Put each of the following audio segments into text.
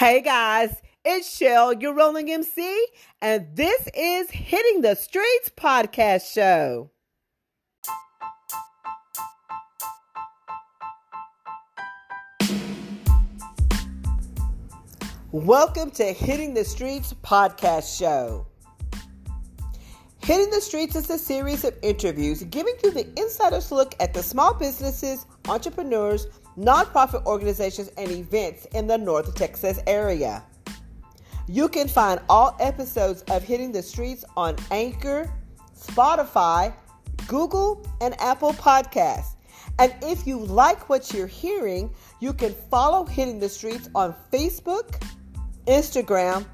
Hey guys, it's Shell, your rolling MC, and this is Hitting the Streets podcast show. Welcome to Hitting the Streets podcast show. Hitting the Streets is a series of interviews giving you the insider's look at the small businesses, entrepreneurs, nonprofit organizations, and events in the North Texas area. You can find all episodes of Hitting the Streets on Anchor, Spotify, Google, and Apple Podcasts. And if you like what you're hearing, you can follow Hitting the Streets on Facebook, Instagram,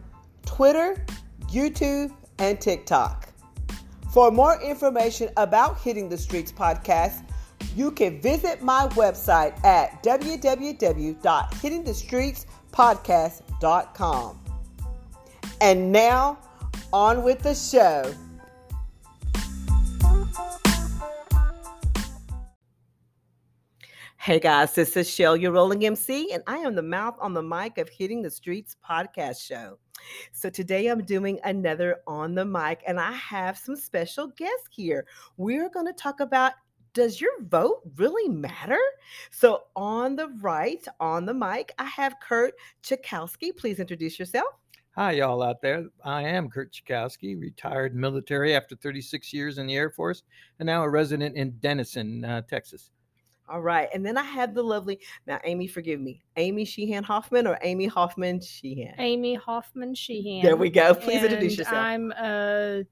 Twitter, YouTube, and TikTok. For more information about Hitting the Streets podcast, you can visit my website at www.hittingthestreetspodcast.com. And now, on with the show. Hey guys, this is Shell, your rolling MC, and I am the mouth on the mic of Hitting the Streets podcast show. So today I'm doing another on the mic, and I have some special guests here. We're going to talk about does your vote really matter? So on the right, on the mic, I have Kurt Chakowski. Please introduce yourself. Hi, y'all out there. I am Kurt Chakowski, retired military after 36 years in the Air Force, and now a resident in Denison, uh, Texas. All right. And then I have the lovely, now, Amy, forgive me, Amy Sheehan Hoffman or Amy Hoffman Sheehan? Amy Hoffman Sheehan. There we go. Please and introduce yourself. I'm a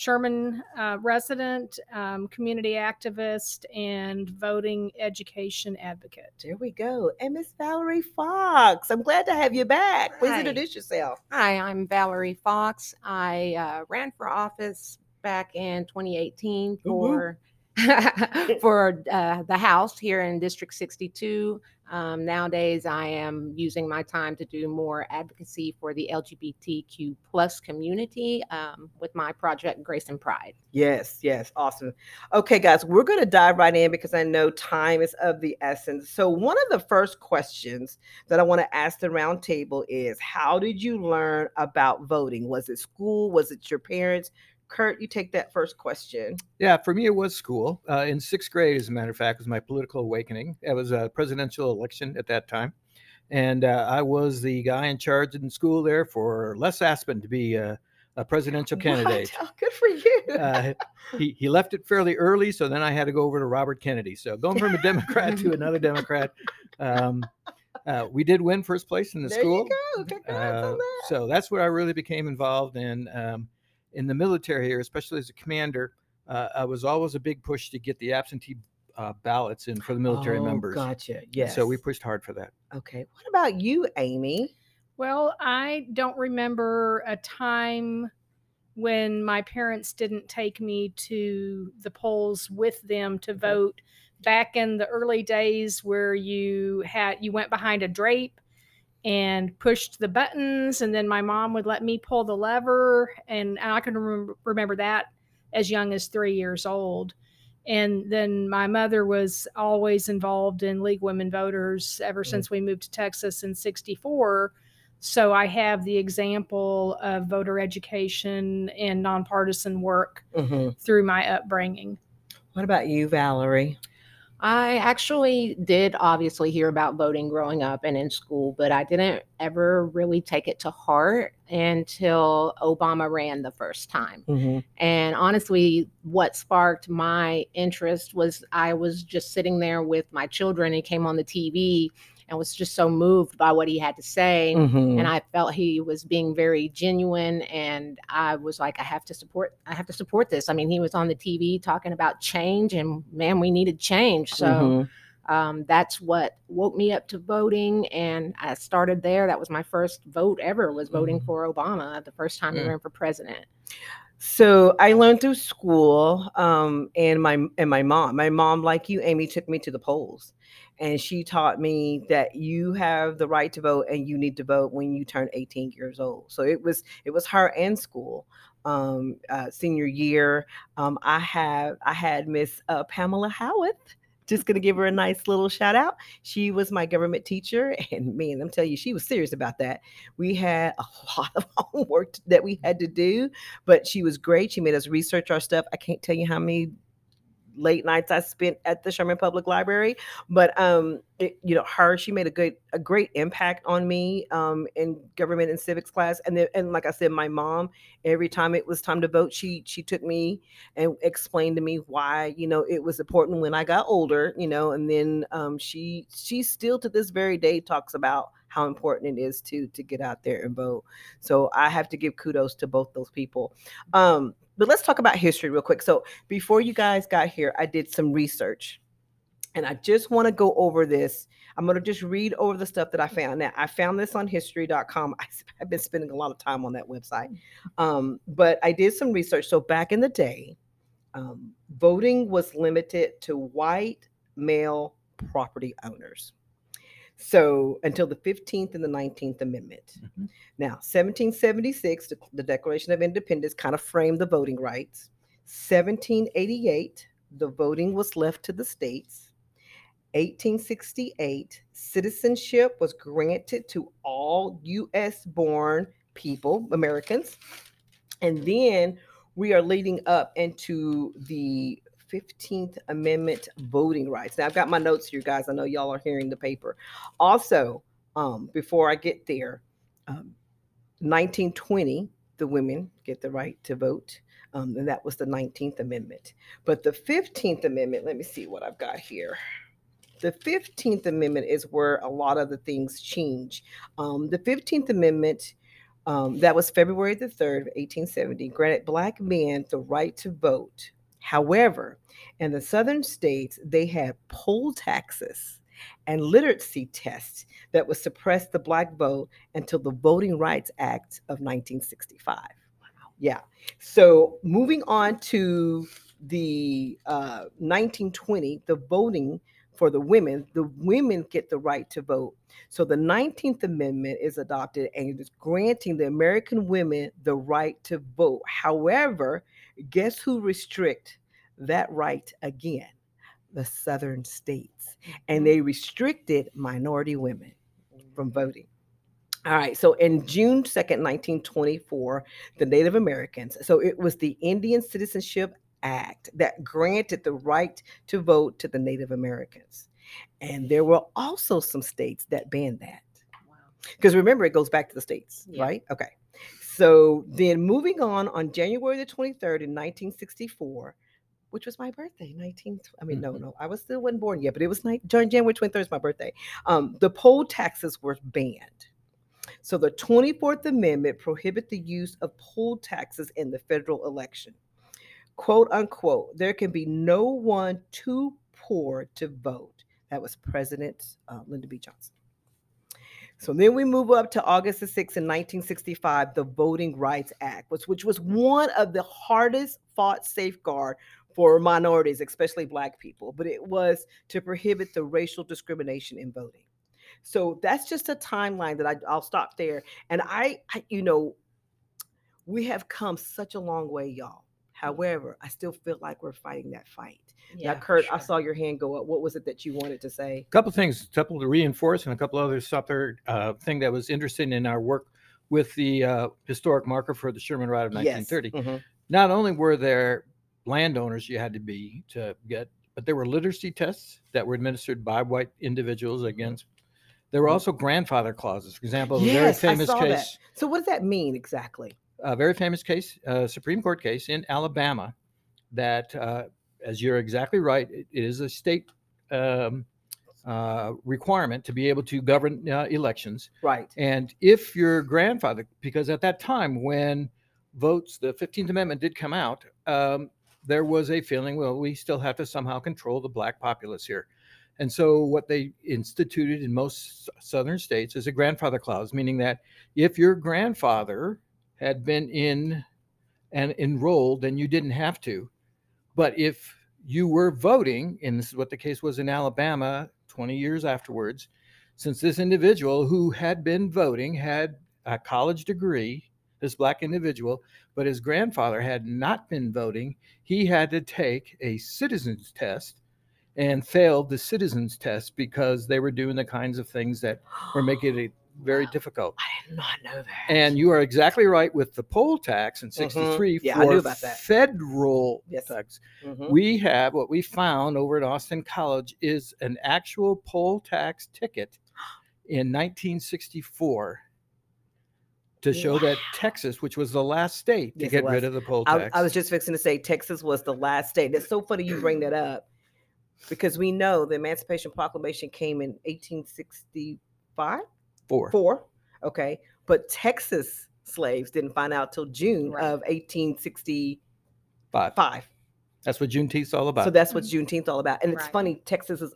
Sherman uh, resident, um, community activist, and voting education advocate. There we go. And Miss Valerie Fox. I'm glad to have you back. Please Hi. introduce yourself. Hi, I'm Valerie Fox. I uh, ran for office back in 2018 for for uh, the House here in District 62. Um, nowadays, I am using my time to do more advocacy for the LGBTQ plus community um, with my project Grace and Pride. Yes, yes, awesome. Okay, guys, we're going to dive right in because I know time is of the essence. So, one of the first questions that I want to ask the roundtable is How did you learn about voting? Was it school? Was it your parents? Kurt, you take that first question. Yeah, for me, it was school. Uh, in sixth grade, as a matter of fact, was my political awakening. It was a presidential election at that time. And uh, I was the guy in charge in school there for Les Aspin to be a, a presidential candidate. Oh, good for you. Uh, he, he left it fairly early, so then I had to go over to Robert Kennedy. So going from a Democrat to another Democrat, um, uh, we did win first place in the there school. you go. Congrats Uh, on that. so that's where I really became involved in um, in the military here, especially as a commander. Uh, I was always a big push to get the absentee uh, ballots in for the military Oh, members. Gotcha. Yes. So we pushed hard for that. Okay. What about you, Amy? Well, I don't remember a time when my parents didn't take me to the polls with them to vote back in the early days where you had you went behind a drape and pushed the buttons and then my mom would let me pull the lever and I can remember, remember that as young as 3 years old and then my mother was always involved in League Women Voters ever since we moved to Texas in 64 so I have the example of voter education and nonpartisan work Mhm. through my upbringing. What about you, Valerie? I actually did obviously hear about voting growing up and in school, but I didn't ever really take it to heart until Obama ran the first time. Mhm. And honestly, what sparked my interest was I was just sitting there with my children. He came on the TV and was just so moved by what he had to say. Mhm. And I felt he was being very genuine. And I was like, I have to support, I have to support this. I mean, he was on the TV talking about change, and man, we needed change. So Mhm. um, that's what woke me up to voting. And I started there. That was my first vote ever, was voting Mhm. for Obama the first time he ran for president. So I learned through school, um, and my and my mom. My mom, like you, Amy, took me to the polls, and she taught me that you have the right to vote, and you need to vote when you turn 18 years old. So it was it was her and school. Um, uh, senior year, um, I have I had Miss uh, Pamela Howarth just gonna give her a nice little shout out. She was my government teacher, and man, I'm telling you, she was serious about that. We had a lot of homework that we had to do, but she was great. She made us research our stuff. I can't tell you how many late nights I spent at the Sherman Public Library. But um, it, you know, her she made a good a great impact on me um, in government and civics class. And then, and like I said, my mom every time it was time to vote, she she took me and explained to me why you know it was important when I got older. You know, and then um, she she still to this very day talks about how important it is to to get out there and vote. So I have to give kudos to both those people. Um, but let's talk about history real quick. So before you guys got here, I did some research. And I just want to go over this. I'm going to just read over the stuff that I found. Now, I found this on history.com. I, have been spending a lot of time on that website. Um, but I did some research. So back in the day, um, voting was limited to white male property owners. So until the 15th and the 19th Amendment. Mm-hmm. Now, 1776, the, the Declaration of Independence kind of framed the voting rights. 1788, the voting was left to the states. 1868, citizenship was granted to all U.S. born people, Americans. And then we are leading up into the 15th Amendment voting rights. Now, I've got my notes here, guys. I know y'all are hearing the paper. Also, um, before I get there, um, 1920, the women get the right to vote. Um, and that was the 19th Amendment. But the 15th Amendment, let me see what I've got here. The 15th Amendment is where a lot of the things change. Um, the 15th Amendment, um, that was February the 3rd 1870, granted Black men the right to vote However, in the southern states, they had poll taxes and literacy tests that would suppress the black vote until the Voting Rights Act of 1965. Wow. Yeah. So moving on to the uh, 1920, the voting for the women, the women get the right to vote. So the 19th Amendment is adopted and it is granting the American women the right to vote. However, guess who restrict that right again? The southern states. And mm-hmm. they restricted minority women from voting. All right, so in June 2nd, 1924, the Native Americans, so it was the Indian Citizenship Act that granted the right to vote to the Native Americans. And there were also some states that banned that. Because remember, it goes back to the states, yeah. right? Okay. So then moving on, on January the 23rd in 1964, which was my birthday, 19. I mean, mm-hmm. no, no, I was still wasn't born yet, but it was night, January 23rd is my birthday. Um, the poll taxes were banned. So the 24th Amendment prohibit the use of poll taxes in the federal election. Quote unquote, there can be no one too poor to vote. That was President uh, Lyndon B. Johnson. So then we move up to August the 6th in 1965, the Voting Rights Act, which, which was one of the hardest fought safeguard for minorities, especially black people, but it was to prohibit the racial discrimination in voting. So that's just a timeline that I, will stop there. And I, I, you know, we have come such a long way, y'all. Mm-hmm. However, I still feel like we're fighting that fight. Yeah, now, Kurt, sure. I saw your hand go up. What was it that you wanted to say? A couple things, a couple to reinforce, and a couple other other uh, thing that was interesting in our work with the uh, historic marker for the Sherman Riot of 1930. Yes. Mm-hmm. Not only were there landowners you had to be to get, but there were literacy tests that were administered by white individuals against. There were mm-hmm. also grandfather clauses. For example, yes, a very famous case. That. So, what does that mean exactly? a very famous case, a Supreme Court case in Alabama, that, uh, as you're exactly right, it is a state um, uh, requirement to be able to govern uh, elections. Right. And if your grandfather, because at that time when votes, the 15th Amendment did come out, um, there was a feeling, well, we still have to somehow control the black populace here. And so, what they instituted in most southern states is a grandfather clause, meaning that if your grandfather had been in and enrolled, then you didn't have to. But if you were voting, and this is what the case was in Alabama 20 years afterwards, since this individual who had been voting had a college degree, this black individual, but his grandfather had not been voting, he had to take a citizen's test and failed the citizens test because they were doing the kinds of things that were making it very Wow. difficult. I did not know that. And you are exactly right with the poll tax in 63 Mm-hmm. Yeah, I for knew about that. federal Yes. tax. Mhm. We have what we found over at Austin College is an actual poll tax ticket in 1964 to show that Texas, which was the last state to Yes, get rid of the poll I, tax. I was just fixing to say Texas was the last state. It's so funny you bring that up because we know the Emancipation Proclamation came in 1865. Four. Four. Okay. But Texas slaves didn't find out till June Right. of 1865. Five. That's what Juneteenth's all about. So that's what Juneteenth's all about. And it's Right. funny, Texas is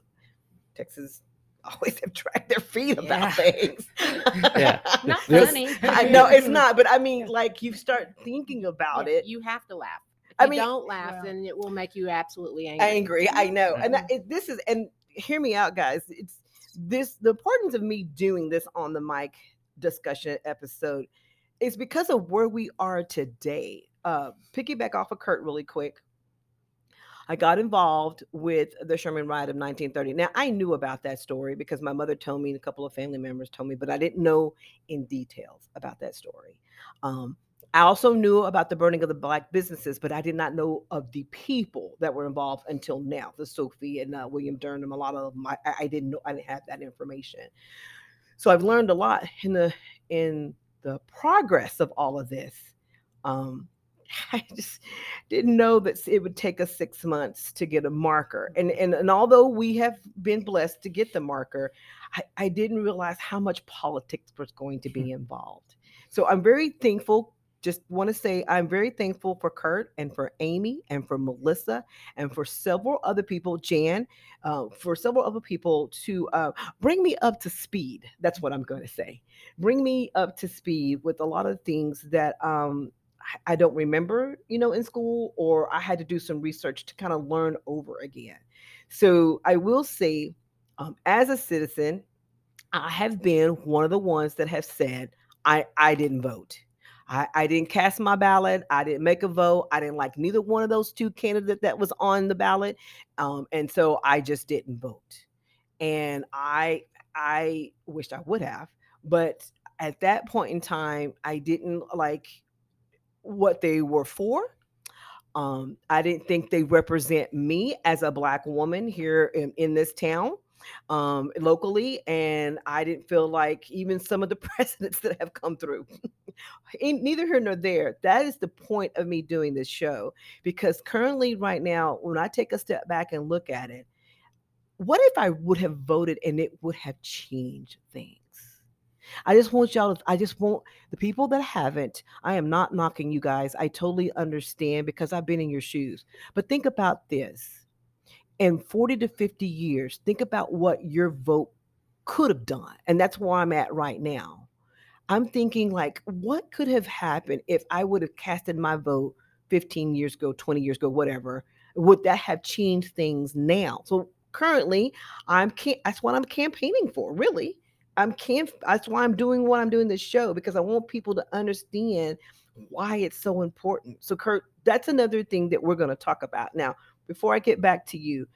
Texas always have dragged their feet about things. Yeah. Not funny. I know it's not, but I mean, like you start thinking about Yeah, it. You have to laugh. If I you mean- don't laugh, Well. then it will make you absolutely angry. angry. I know, and Mhm. that, it, this is and hear me out, guys. It's this the importance of me doing this on the mic discussion episode is because of where we are today. Uh, piggyback off of Kurt really quick. I got involved with the Sherman Riot of 1930. Now I knew about that story because my mother told me, and a couple of family members told me, but I didn't know in details about that story. Um, I also knew about the burning of the black businesses, but I did not know of the people that were involved until now. The Sophie and uh, William Durham, a lot of them, I, I didn't know. I didn't have that information. So I've learned a lot in the in the progress of all of this. Um, I just didn't know that it would take us six months to get a marker. And and, and although we have been blessed to get the marker, I, I didn't realize how much politics was going to be involved. So I'm very thankful. Just want to say I'm very thankful for Kurt and for Amy and for Melissa and for several other people, Jan, uh, for several other people to uh, bring me up to speed. That's what I'm going to say. Bring me up to speed with a lot of things that um, I- don't remember, you know, in school, or I had to do some research to kind of learn over again. So I will say, um, as a citizen, I have been one of the ones that have said, I, I didn't vote. I, I didn't cast my ballot. I didn't make a vote. I didn't like neither one of those two candidates that was on the ballot. Um, and so I just didn't vote. And I I wished I would have, but at that point in time, I didn't like what they were for. Um, I didn't think they represent me as a black woman here in, in this town um, locally, and I didn't feel like even some of the presidents that have come through. Neither here nor there. That is the point of me doing this show because currently, right now, when I take a step back and look at it, what if I would have voted and it would have changed things? I just want y'all to, I just want the people that haven't, I am not knocking you guys. I totally understand because I've been in your shoes. But think about this in 40 to 50 years, think about what your vote could have done. And that's where I'm at right now. I'm thinking, like, what could have happened if I would have casted my vote 15 years ago, 20 years ago, whatever? Would that have changed things now? So currently, I'm can that's what I'm campaigning for, really. I'm camp that's why I'm doing what I'm doing this show because I want people to understand why it's so important. So Kurt, that's another thing that we're going to talk about. Now, before I get back to you,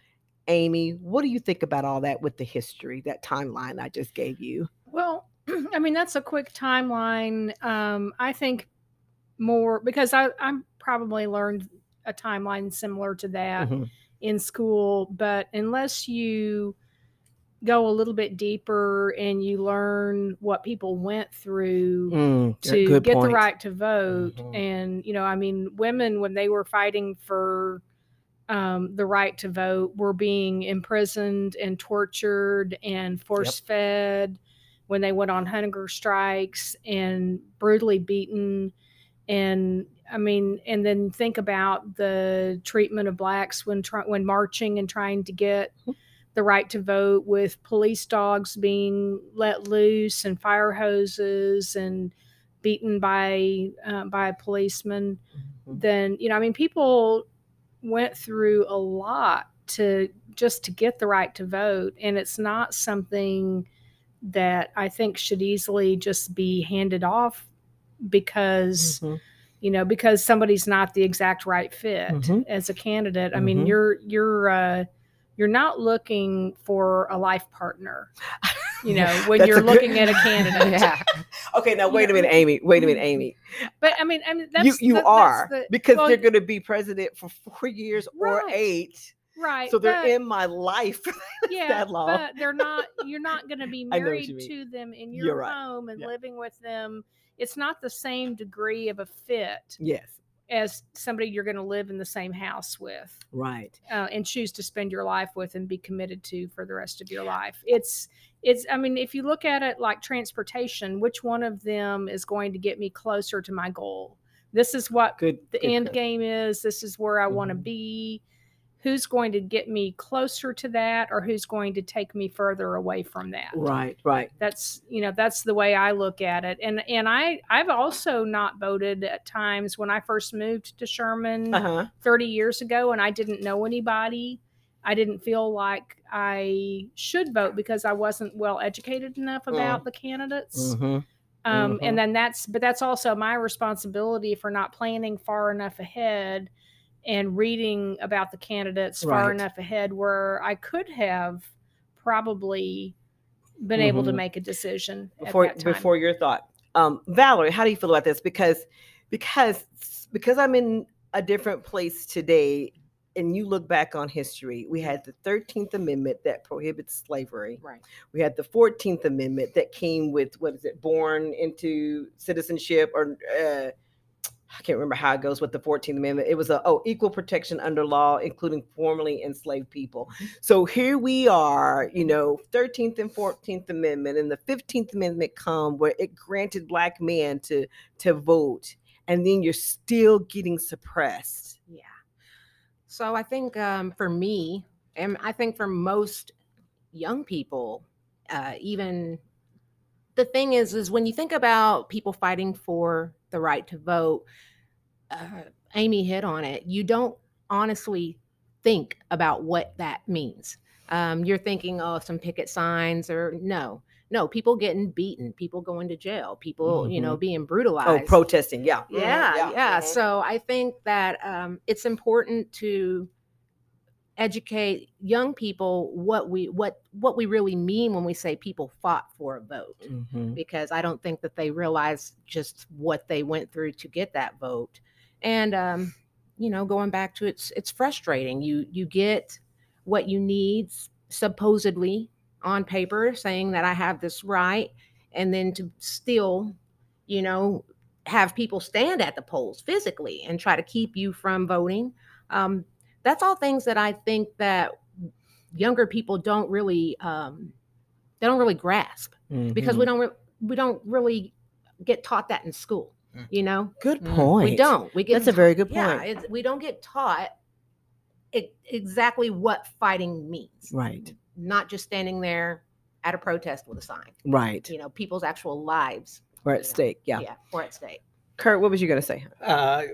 Amy, what do you think about all that with the history, that timeline I just gave you? Well, I mean, that's a quick timeline. Um, I think more because I, I'm probably learned a timeline similar to that Mhm. in school, but unless you go a little bit deeper and you learn what people went through Mm, to get the right to vote Mhm. and you know i mean women when they were fighting for um, the right to vote were being imprisoned and tortured and force fed when they went on hunger strikes and brutally beaten. And i mean and then think about the treatment of blacks when try, when marching and trying to get the right to vote with police dogs being let loose and fire hoses and beaten by uh, by a policeman. Mhm. then you know i mean people went through a lot to just to get the right to vote. And it's not something that i think should easily just be handed off because Mhm. you know because somebody's not the exact right fit Mhm. as a candidate i mean Mhm. you're you're uh you're not looking for a life partner. You know, when you're a good- looking at a candidate. yeah. Okay, now wait a minute, Amy. Wait a minute, Amy. But I mean, I mean, that's you you that- that's are the- because well, they're going to be president for four years or eight, right. so they're but- in my life. yeah, that long. but they're not. You're not going to be I know what married to them in your right. home and Yeah. living with them. It's not the same degree of a fit yes, as somebody you're going to live in the same house with right. uh, and choose to spend your life with and be committed to for the rest of your life. It's it's. I mean, if you look at it like transportation, which one of them is going to get me closer to my goal? This is what Good. the good, end good. game is this is where i want to be who's going to get me closer to that or who's going to take me further away from that Right, right. that's you know that's the way i look at it and and i i've also not voted at times when i first moved to sherman Uh huh. 30 years ago and i didn't know anybody i didn't feel like i should vote because i wasn't well educated enough Mm. about the candidates hmm um, and then that's but that's also my responsibility for not planning far enough ahead and reading about the candidates far enough ahead where i could have probably been able to Mhm. make a decision Before before your thought, um, Valerie, how do you feel about this? Because because because I'm in a different place today, and you look back on history, we had the Thirteenth Amendment that prohibits slavery. Right. We had the Fourteenth Amendment that came with what is it, born into citizenship, or uh, I can't remember how it goes with the Fourteenth Amendment. It was a oh equal protection under law, including formerly enslaved people. So here we are, you know, Thirteenth and Fourteenth Amendment, and the Fifteenth Amendment come where it granted black men to to vote, and then you're still getting suppressed. Yeah. So I think um, for me, and I think for most young people, uh, even the thing is, is when you think about people fighting for the right to vote, uh, Amy hit on it. You don't honestly think about what that means. Um, you're thinking, oh, some picket signs, or no, no, people getting beaten, people going to jail, people, you know, being brutalized. Oh, protesting, yeah, Mhm, Yeah, yeah. mhm. So I think that um, it's important to educate young people what we what what we really mean when we say people fought for a vote Mhm. because I don't think that they realize just what they went through to get that vote. And um, you know, going back to it's it's frustrating. You you get what you need supposedly on paper saying that I have this right and then to still, you know, have people stand at the polls physically and try to keep you from voting. Um, that's all things that I think that younger people don't really um, they don't really grasp because Mhm. we don't re- we don't really get taught that in school. Mm. You know, good Mm. point. we don't. We get That's a very good yeah, point. it's, we don't get taught e- exactly what fighting means. Right, Not just standing there at a protest with a sign. right. You know, people's actual lives. We're you at know, stake. Yeah. yeah, or at stake. Kurt, what was you gonna say? Uh,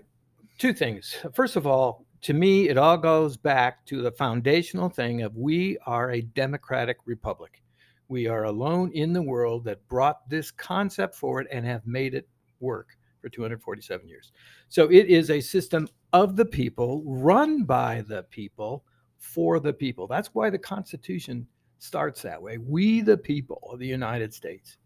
two things. First of all, to me, it all goes back to the foundational thing of we are a democratic republic. We are alone in the world that brought this concept forward and have made it work for 247 years. So it is a system of the people, run by the people, for the people. That's why the Constitution starts that way. We, the people of the United States.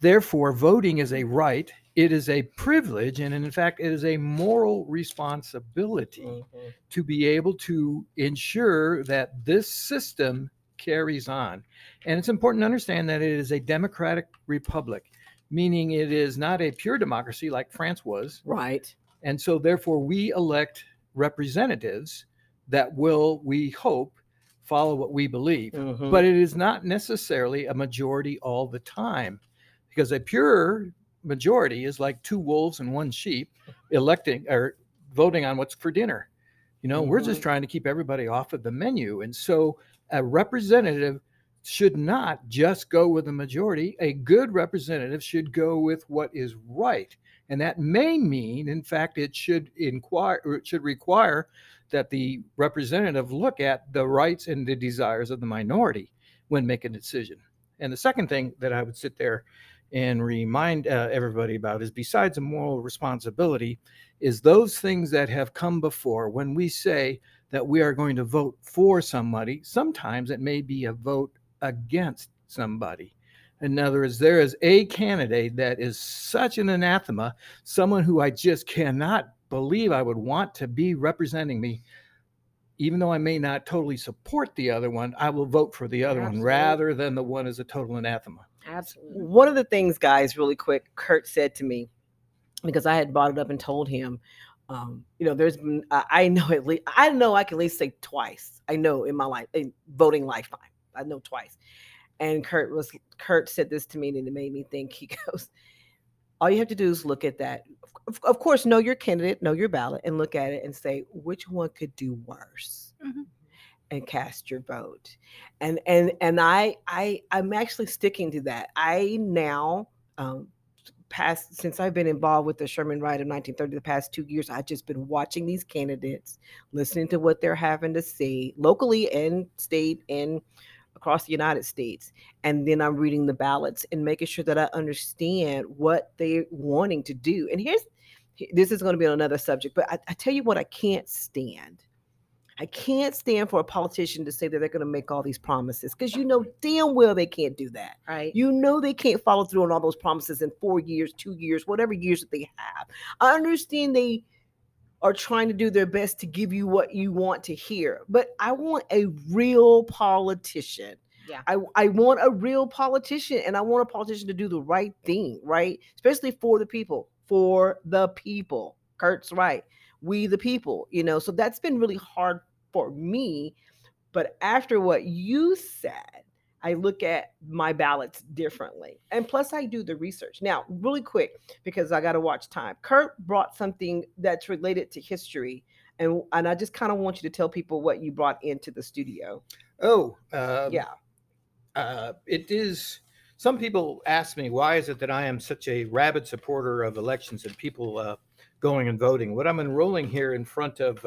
Therefore, voting is a right, it is a privilege, and in fact, it is a moral responsibility Mm-hmm. to be able to ensure that this system carries on. And it's important to understand that it is a democratic republic, meaning it is not a pure democracy like France was. Right. And so, therefore, we elect representatives that will, we hope, follow what we believe Mhm. but it is not necessarily a majority all the time because a pure majority is like two wolves and one sheep electing or voting on what's for dinner you know we're just Mhm. trying to keep everybody off of the menu and so a representative should not just go with the majority a good representative should go with what is right and that may mean in fact it should inquire or it should require that the representative look at the rights and the desires of the minority when making a decision. And the second thing that I would sit there and remind uh, everybody about is besides a moral responsibility, is those things that have come before when we say that we are going to vote for somebody. Sometimes it may be a vote against somebody. In other words, there is a candidate that is such an anathema, someone who I just cannot believe I would want to be representing me. Even though I may not totally support the other one, I will vote for the other Absolutely. one rather than the one as a total anathema. Absolutely. One of the things, guys, really quick, Kurt said to me, because I had brought it up and told him, um, you know, there's been, I know at least, I know I can at least say twice. I know in my life, in voting lifetime, I know twice. And Kurt was, Kurt said this to me and it made me think, he goes, all you have to do is look at that. Of, of course, know your candidate, know your ballot, and look at it and say, which one could do worse? Mhm. And cast your vote. And and and i i i'm actually sticking to that. I now um past since i've been involved with the sherman riot of 1930 the past two years i've just been watching these candidates listening to what they're having to say locally and state and across the united states. And then i'm reading the ballots and making sure that i understand what they're wanting to do. And here's this is going to be on another subject but I, I tell you what i can't stand I can't stand for a politician to say that they're going to make all these promises because you know damn well they can't do that. Right. You know they can't follow through on all those promises in four years, two years, whatever years that they have. I understand they are trying to do their best to give you what you want to hear, but I want a real politician. Yeah. I, I want a real politician and I want a politician to do the right thing, right? Especially for the people, for the people. Kurt's right. We the people, you know. So that's been really hard for me. But after what you said, I look at my ballots differently. And plus, I do the research. Now, really quick, because I got to watch time. Kurt brought something that's related to history. And, and I just kind of want you to tell people what you brought into the studio. Oh, um, Yeah. uh, it is. Some people ask me why is it that I am such a rabid supporter of elections and people uh, going and voting. What I'm enrolling here in front of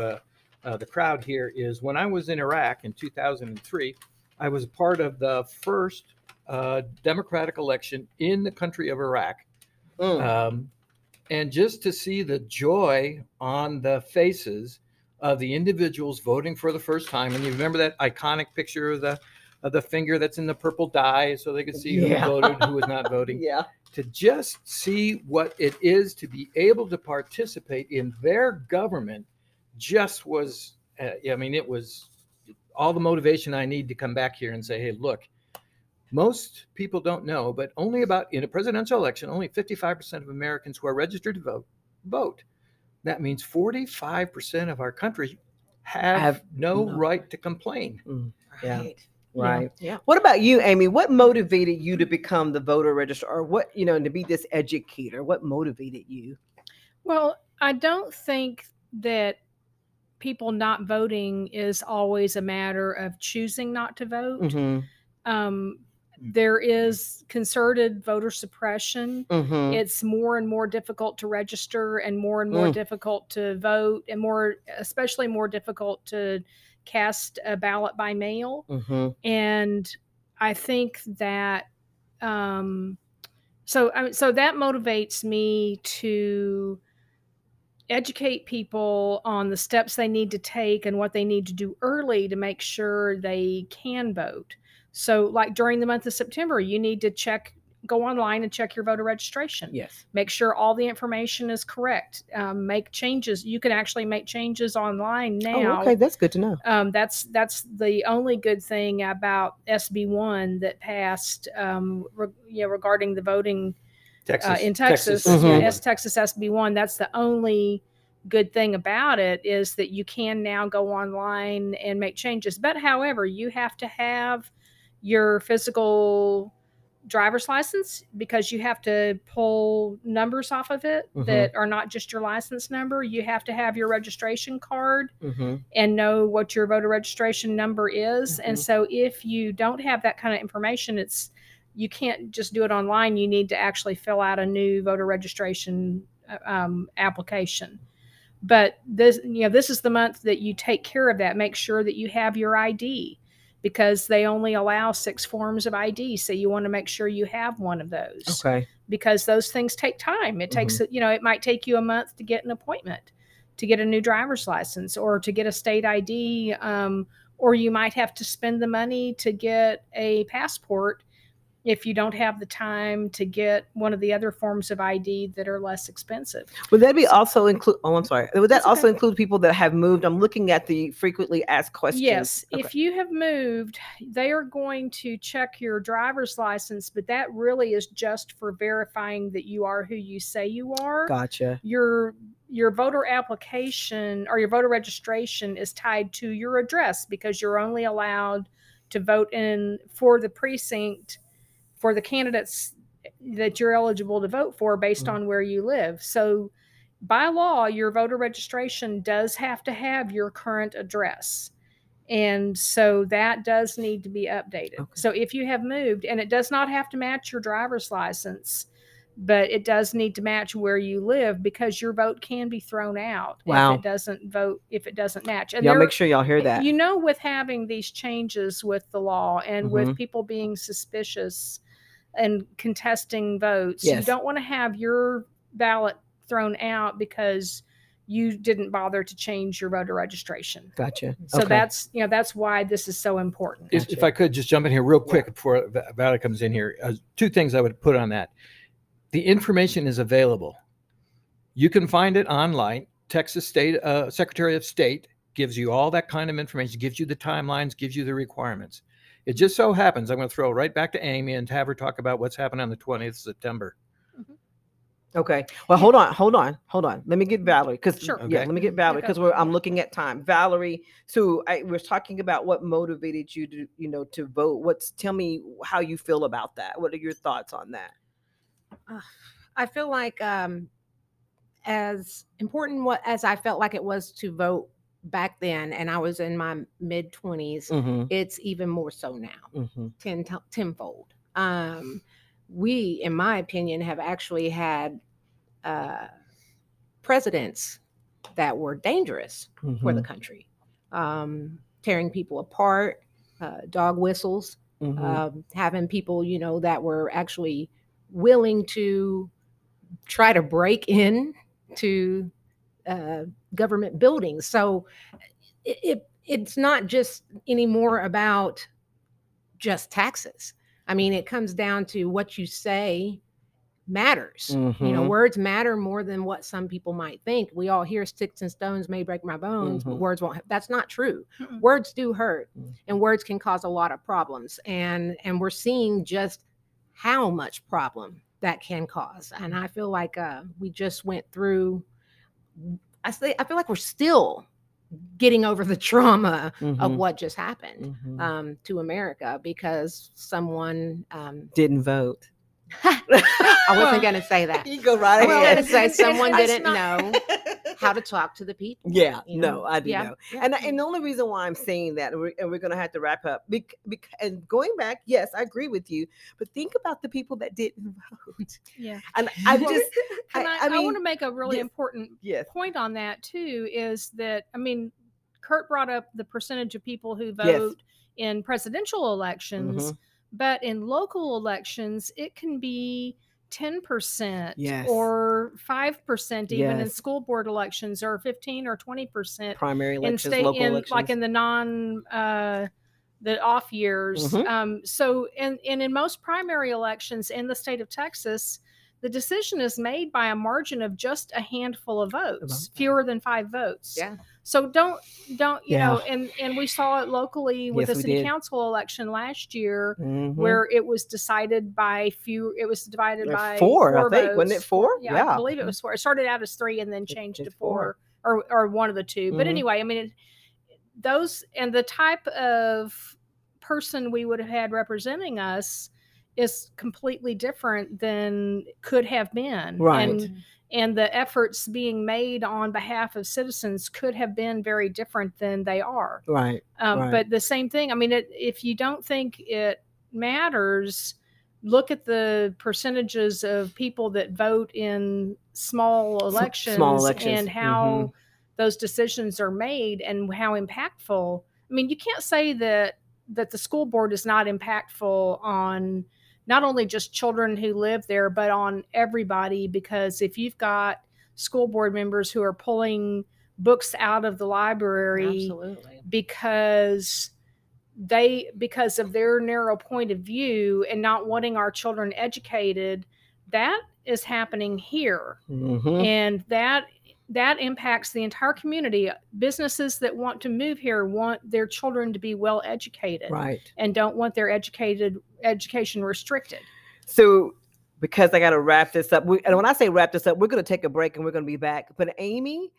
uh, the crowd here is when I was in Iraq in 2003, I was part of the first uh, democratic election in the country of Iraq. Mm. Um, and just to see the joy on the faces of the individuals voting for the first time, and you remember that iconic picture of the of the finger that's in the purple dye, so they could see Yeah. who voted, who was not voting. yeah. To just see what it is to be able to participate in their government, just was. Uh, I mean, it was all the motivation I need to come back here and say, "Hey, look." Most people don't know, but only about in a presidential election, only 55% of Americans who are registered to vote vote. That means 45% of our country have, Have no, no right to complain. Yeah. Right. Right. Yeah. What about you, Amy? What motivated you to become the voter registrar or what, you know, to be this educator? What motivated you? Well, I don't think that people not voting is always a matter of choosing not to vote. Mm-hmm. Um, there is concerted voter suppression. Mm-hmm. It's more and more difficult to register and more and more Mm. difficult to vote and more, especially more difficult to cast a ballot by mail. Mm-hmm. and I think that um, so I mean, so that motivates me to educate people on the steps they need to take and what they need to do early to make sure they can vote. So, like during the month of September, you need to check, go online and check your voter registration Yes. make sure all the information is correct um, make changes you can actually make changes online now Oh, okay. That's good to know. um, that's that's the only good thing about SB one that passed um, re- you know, regarding the voting Texas uh, in Texas. Mhm. Yeah, as Texas SB one, that's the only good thing about it is that you can now go online and make changes. But however, you have to have your physical driver's license because you have to pull numbers off of it Mhm. that are not just your license number. You have to have your registration card Mm-hmm. and know what your voter registration number is. And Mhm. so if you don't have that kind of information, it's you can't just do it online. You need to actually fill out a new voter registration uh, um, application. But this, you know, this is the month that you take care of that. Make sure that you have your ID because they only allow six forms of ID. So you want to make sure you have one of those Okay. because those things take time. It takes, you know, it might take you a month to get an appointment. to get a new driver's license or to get a state ID, um, or you might have to spend the money to get a passport if you don't have the time to get one of the other forms of ID that are less expensive. Would that be also include? Oh, I'm sorry. Would that That's also okay. include people that have moved? I'm looking at the frequently asked questions. Yes, Okay. if you have moved, they are going to check your driver's license, but that really is just for verifying that you are who you say you are. Gotcha. Your your voter application or your voter registration is tied to your address because you're only allowed to vote in for the precinct for the candidates that you're eligible to vote for based Mhm. on where you live. So by law, your voter registration does have to have your current address. And so that does need to be updated. Okay. So if you have moved, and it does not have to match your driver's license, but it does need to match where you live because your vote can be thrown out Wow. if it doesn't vote if it doesn't match. And Y'all there- make sure y'all hear that. you know, with having these changes with the law and Mhm. with people being suspicious and contesting votes, Yes. you don't want to have your ballot thrown out because you didn't bother to change your voter registration. gotcha. So Okay. that's you know that's why this is so important. If, if I could just jump in here real quick before Va- Vala comes in here, uh, two things I would put on that. The information is available. You can find it online. Texas State uh, Secretary of State gives you all that kind of information, gives you the timelines, gives you the requirements. It just so happens I'm going to throw it right back to Amy and have her talk about what's happening on the 20th of September. Okay. Well, hold on, hold on, hold on. Let me get Valerie because Sure. yeah, let me get Valerie because we're I'm looking at time. Valerie, so I we're talking about what motivated you to you know to vote. What's tell me how you feel about that. What are your thoughts on that? I feel like um, as important what as I felt like it was to vote back then, and I was in my mid 20s, Mm-hmm. it's even more so now, Mm-hmm. ten to- tenfold. Um, we, in my opinion, have actually had uh, presidents that were dangerous for Mm-hmm. the country, um, tearing people apart, uh, dog whistles, Mm-hmm. um, having people, you know, that were actually willing to try to break in to uh, government buildings. So it, it it's not just anymore about just taxes. I mean, it comes down to what you say matters. You know, Mhm. words matter more than what some people might think. We all hear sticks and stones may break my bones, Mhm. but words won't. That's not true. Mm-mm. Words do hurt, Mm. and words can cause a lot of problems. And and we're seeing just how much problem that can cause. And I feel like uh, we just went through. I say I feel like we're still getting over the trauma of Mhm. what just happened Mhm. um, to America because someone. Um, Didn't vote. I wasn't going to say that. You go right I was ahead. going to say someone That's didn't know how to talk to the people. Yeah, you no. I do Yeah, know. yeah. And and the only reason why I'm saying that, and we're, and we're going to have to wrap up, bec- bec- and going back, yes, I agree with you, but think about the people that didn't vote. Yeah. And I just, And I, I, I, mean, want to make a really yes. important yes, point on that too is that I mean, Kurt brought up the percentage of people who Yes. vote in presidential elections, Mhm. but in local elections, it can be 10% Yes. or 5% even in school board elections or 15 or 20% primary in state local in elections. like in the non uh the off years Mhm. um so and and in most primary elections in the state of texas the decision is made by a margin of just a handful of votes votes. fewer than five votes Yeah. So don't don't you Yeah. know and and we saw it locally with Yes, the city council election last year Mhm. where it was decided by few it was divided Uh, by four, I think. Wasn't it four? yeah, Yeah. i believe it was four it started out as three and then changed it's to four, four. or or one of the 2 but Mhm. anyway i mean it, those and the type of person we would have had representing us is completely different than could have been Right. and and the efforts being made on behalf of citizens could have been very different than they are right. um, Right. But the same thing. I mean, it, if you don't think it matters, look at the percentages of people that vote in small elections, small elections, and how mhm. those decisions are made and how impactful. I mean, you can't say that that the school board is not impactful on not only just children who live there, but on everybody. Because if you've got school board members who are pulling books out of the library Absolutely. because they because of their narrow point of view and not wanting our children educated that is happening here Mhm. and that that impacts the entire community businesses that want to move here want their children to be well educated Right. and don't want their educated education restricted So, because I got to wrap this up, we, and when I say wrap this up, we're going to take a break and we're going to be back. But Amy,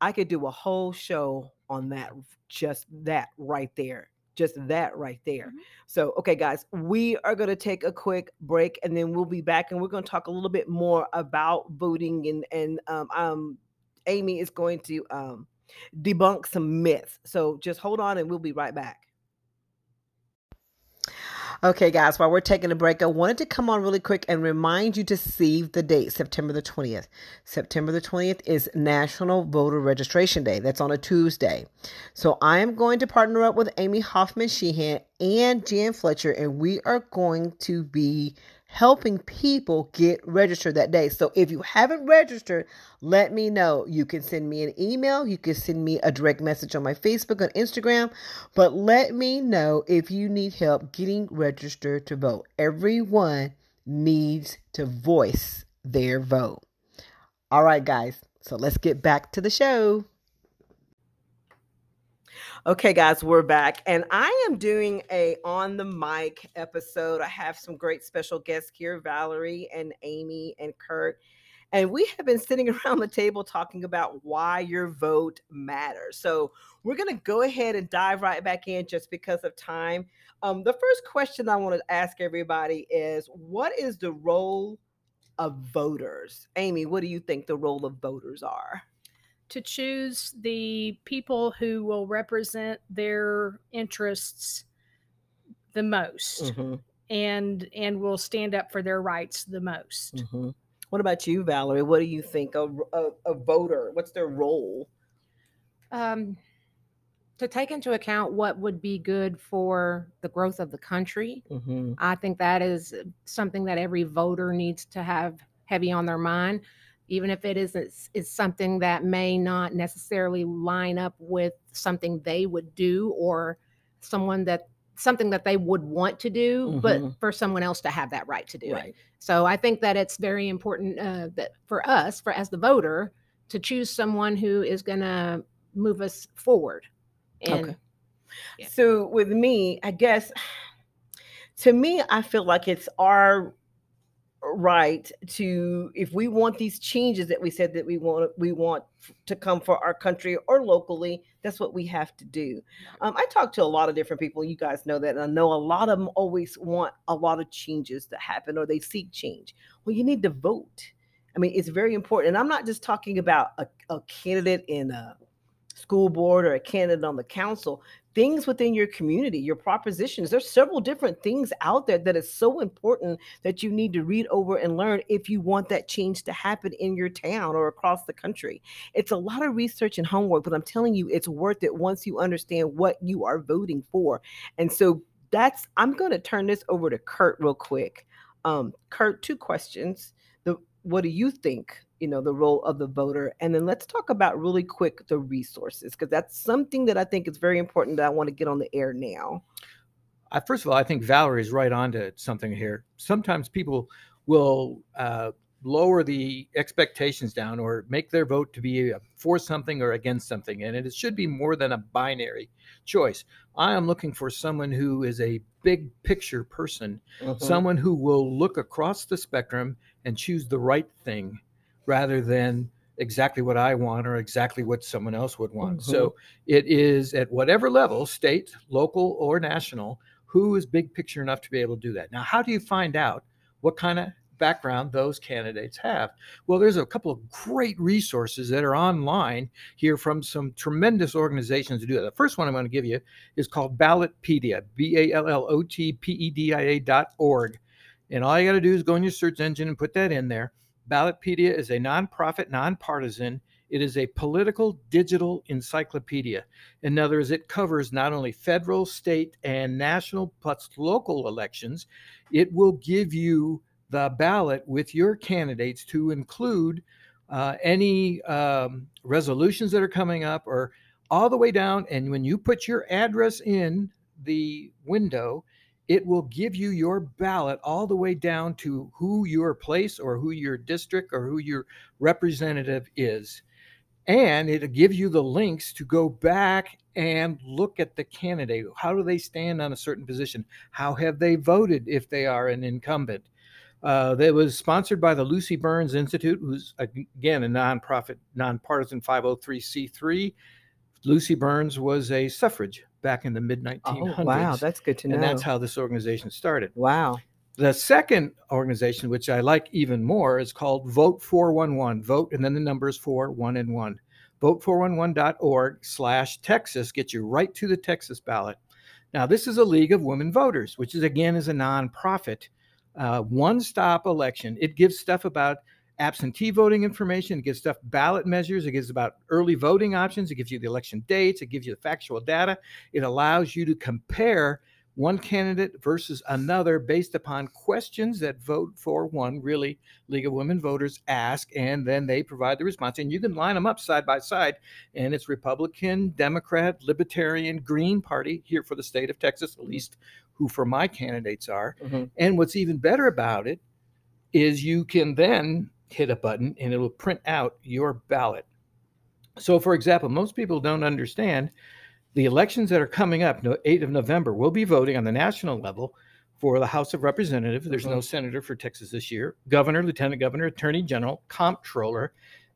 I could do a whole show on that, just that right there, just that right there. Mhm. So, okay, guys, we are going to take a quick break and then we'll be back and we're going to talk a little bit more about voting and and um, um Amy is going to um debunk some myths. So just hold on and we'll be right back. Okay, guys, while we're taking a break, I wanted to come on really quick and remind you to save the date, September the 20th. September the 20th is National Voter Registration Day. That's on a Tuesday. So I am going to partner up with Amy Hoffman Sheehan and Jan Fletcher, and we are going to be helping people get registered that day. So if you haven't registered, let me know. You can send me an email, you can send me a direct message on my Facebook and Instagram, but let me know if you need help getting registered to vote. Everyone needs to voice their vote. All right, guys. So let's get back to the show. Okay, guys, we're back, and I am doing a on the mic episode. I have some great special guests here, Valerie and Amy and Kurt, and we have been sitting around the table talking about why your vote matters. So we're going to go ahead and dive right back in just because of time. Um, the first question I want to ask everybody is, what is the role of voters? Amy, what do you think the role of voters are? To choose the people who will represent their interests the most Mhm, and and will stand up for their rights the most mhm. What about you, Valerie? What do you think of a, a voter? What's their role? Um, to take into account what would be good for the growth of the country, Mm-hmm. I think that is something that every voter needs to have heavy on their mind, even if it is is something that may not necessarily line up with something they would do or someone that something that they would want to do, but Mhm. for someone else to have that right to do it. So I think that it's very important uh, that for us, for as the voter, to choose someone who is going to move us forward. And Okay. Yeah. So with me, I guess to me, I feel like it's our right to if we want these changes that we said that we want we want to come for our country or locally that's what we have to do. Um, i talk to a lot of different people you guys know that and i know a lot of them always want a lot of changes to happen or they seek change. Well you need to vote. I mean it's very important and i'm not just talking about a, a candidate in a school board or a candidate on the council things within your community your propositions there's several different things out there that is so important that you need to read over and learn if you want that change to happen in your town or across the country. It's a lot of research and homework but i'm telling you it's worth it once you understand what you are voting for. And so that's i'm going to turn this over to kurt real quick. Um, kurt two questions. The what do you think you know the role of the voter and then let's talk about really quick the resources because that's something that i think is very important that i want to get on the air now I, first of all, I think Valerie's right on to something here. Sometimes people will uh, lower the expectations down or make their vote to be for something or against something, and it should be more than a binary choice. I am looking for someone who is a big picture person, someone who will look across the spectrum and choose the right thing rather than exactly what I want or exactly what someone else would want. So mm-hmm. it is at whatever level, state, local, or national, who is big picture enough to be able to do that. Now, how do you find out what kind of background those candidates have? Well, there's a couple of great resources that are online here from some tremendous organizations to do that. The first one I'm going to give you is called Ballotpedia, B A L L O T P E D I A dot org. And all you got to do is go in your search engine and put that in there. Ballotpedia is a nonprofit, nonpartisan. It is a political digital encyclopedia. In other words, it covers not only federal, state, and national plus local elections. It will give you the ballot with your candidates to include uh, any um, resolutions that are coming up, or all the way down. And when you put your address in the window, it will give you your ballot all the way down to who your place or who your district or who your representative is. And it'll give you the links to go back and look at the candidate. How do they stand on a certain position? How have they voted if they are an incumbent? Uh, that was sponsored by the Lucy Burns Institute, who's again a nonprofit, nonpartisan 503c3. Lucy Burns was a suffrage back in the mid 1900s. Oh, wow, that's good to know. And that's how this organization started. Wow. The second organization, which I like even more, is called Vote 411. Vote and then the numbers 4, 1 and 1. Vote411.org slash Texas gets you right to the Texas ballot. Now, this is a League of Women Voters, which is again is a nonprofit uh, one-stop election. It gives stuff about absentee voting information. It gives stuff ballot measures. It gives about early voting options. It gives you the election dates. It gives you the factual data. It allows you to compare one candidate versus another based upon questions that vote for one really league of women voters ask and then they provide the response and you can line them up side by side and it's republican democrat libertarian green party here for the state of texas at least who for my candidates are. Mm-hmm. And what's even better about it is you can then hit a button and it will print out your ballot. So, for example, most people don't understand the elections that are coming up, 8th of November, we'll be voting on the national level for the House of Representatives. There's mm-hmm. no senator for Texas this year. Governor, lieutenant governor, attorney general, comptroller,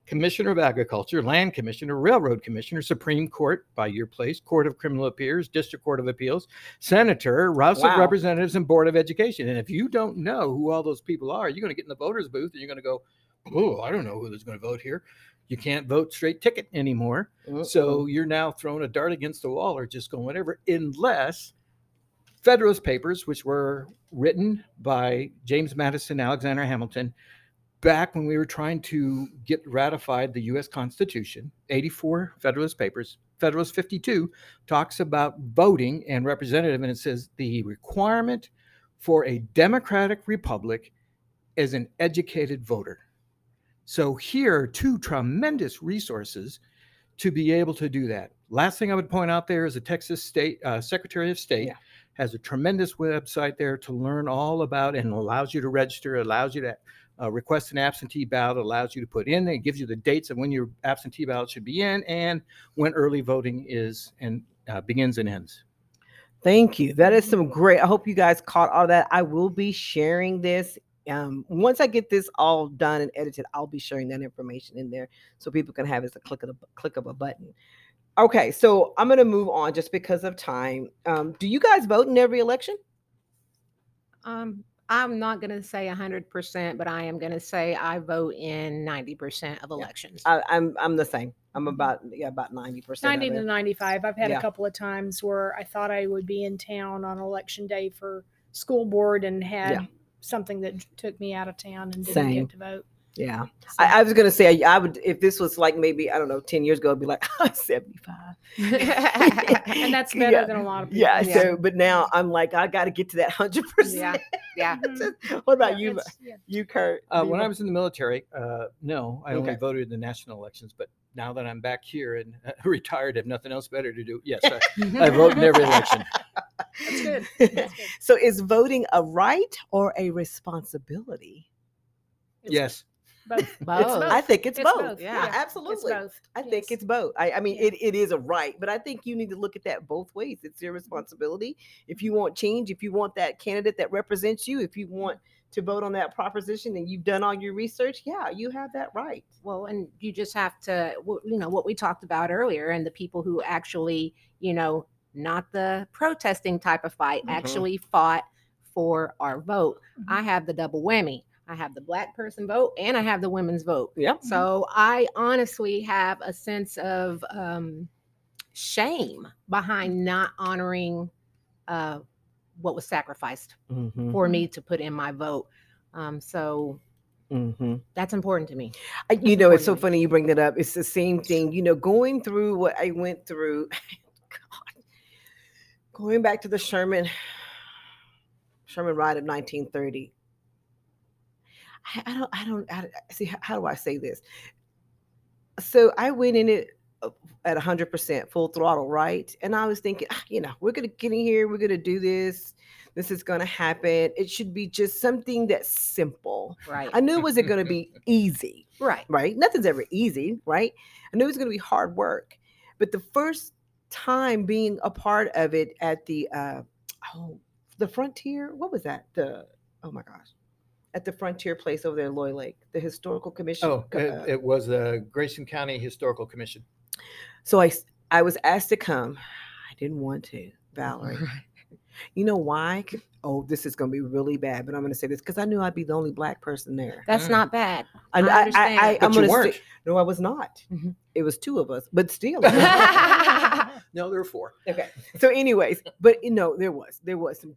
Commissioner of Agriculture, Land Commissioner, Railroad Commissioner, Supreme Court by your place, Court of Criminal Appeals, District Court of Appeals, Senator, House wow. of Representatives, and Board of Education. And if you don't know who all those people are, you're going to get in the voters' booth and you're going to go, oh, I don't know who is going to vote here. You can't vote straight ticket anymore. Uh-oh. So you're now throwing a dart against the wall or just going whatever, unless Federalist Papers, which were written by James Madison, Alexander Hamilton, back when we were trying to get ratified the US Constitution, 84 Federalist Papers, Federalist 52 talks about voting and representative, and it says the requirement for a democratic republic is an educated voter. So here are two tremendous resources to be able to do that. Last thing I would point out there is the Texas State uh, Secretary of State yeah. has a tremendous website there to learn all about and allows you to register, allows you to uh, request an absentee ballot allows you to put in. It gives you the dates of when your absentee ballot should be in and when early voting is and uh, begins and ends. Thank you. That is some great. I hope you guys caught all that. I will be sharing this. Um, once I get this all done and edited, I'll be sharing that information in there so people can have it as a click of a click of a button. Okay, so I'm going to move on just because of time. Um, do you guys vote in every election? Um, I'm not going to say 100%, but I am going to say I vote in 90% of elections. I, I'm I'm the same. I'm mm-hmm. about yeah about 90%. 90 to 95. I've had yeah. a couple of times where I thought I would be in town on election day for school board and had yeah. Something that took me out of town and didn't Same. get to vote. Yeah. So. I, I, was going to say, I would, if this was like maybe, I don't know, 10 years ago, I'd be like, 75. and that's better yeah. than a lot of people. Yeah, yeah. So, but now I'm like, I got to get to that 100%. Yeah. Yeah. what about you, you, Kurt? Uh, when I was in the military, uh, no, I okay. only voted in the national elections. But now that I'm back here and uh, retired, have nothing else better to do. Yes, I, I vote in every election. That's good. That's good. so, is voting a right or a responsibility? It's yes. Both. both. both. I think it's, it's both. both. Yeah. yeah, absolutely. both. I yes. think it's both. I, I mean, yeah. it, it is a right, but I think you need to look at that both ways. It's your responsibility. If you want change, if you want that candidate that represents you, if you want to vote on that proposition and you've done all your research, yeah, you have that right. Well, and you just have to, you know, what we talked about earlier, and the people who actually, you know, not the protesting type of fight, mm-hmm. actually fought for our vote. Mm-hmm. I have the double whammy. I have the black person vote and I have the women's vote. Yeah. So I honestly have a sense of um, shame behind not honoring uh, what was sacrificed mm-hmm. for me to put in my vote. Um, so mm-hmm. that's important to me. That's you know, it's so funny you bring that up. It's the same thing. You know, going through what I went through, God, going back to the Sherman Sherman Riot of 1930 I, I don't, I don't, I, see, how, how do I say this? so I went in it at 100% full throttle, right? And I was thinking, "Ah, you know, we're going to get in here, we're going to do this. This is going to happen. It should be just something that's simple. Right. I knew it wasn't going to be easy, right. right? Nothing's ever easy, right? I knew it was going to be hard work. But the first time being a part of it at the uh oh, the Frontier, what was that? The oh my gosh. At the Frontier place over there Loy Lake, the historical commission. Oh, uh, it, it was the Grayson County Historical Commission. So I I was asked to come. I didn't want to, Valerie. You know why? Oh, this is going to be really bad, but I'm going to say this because I knew I'd be the only black person there. That's Mm. not bad. I, I I, understand. I, But am you going to weren't. say no, I was not. Mhm. It was two of us, but still. No, there were four. okay. So, anyways, but you know, there was there was some.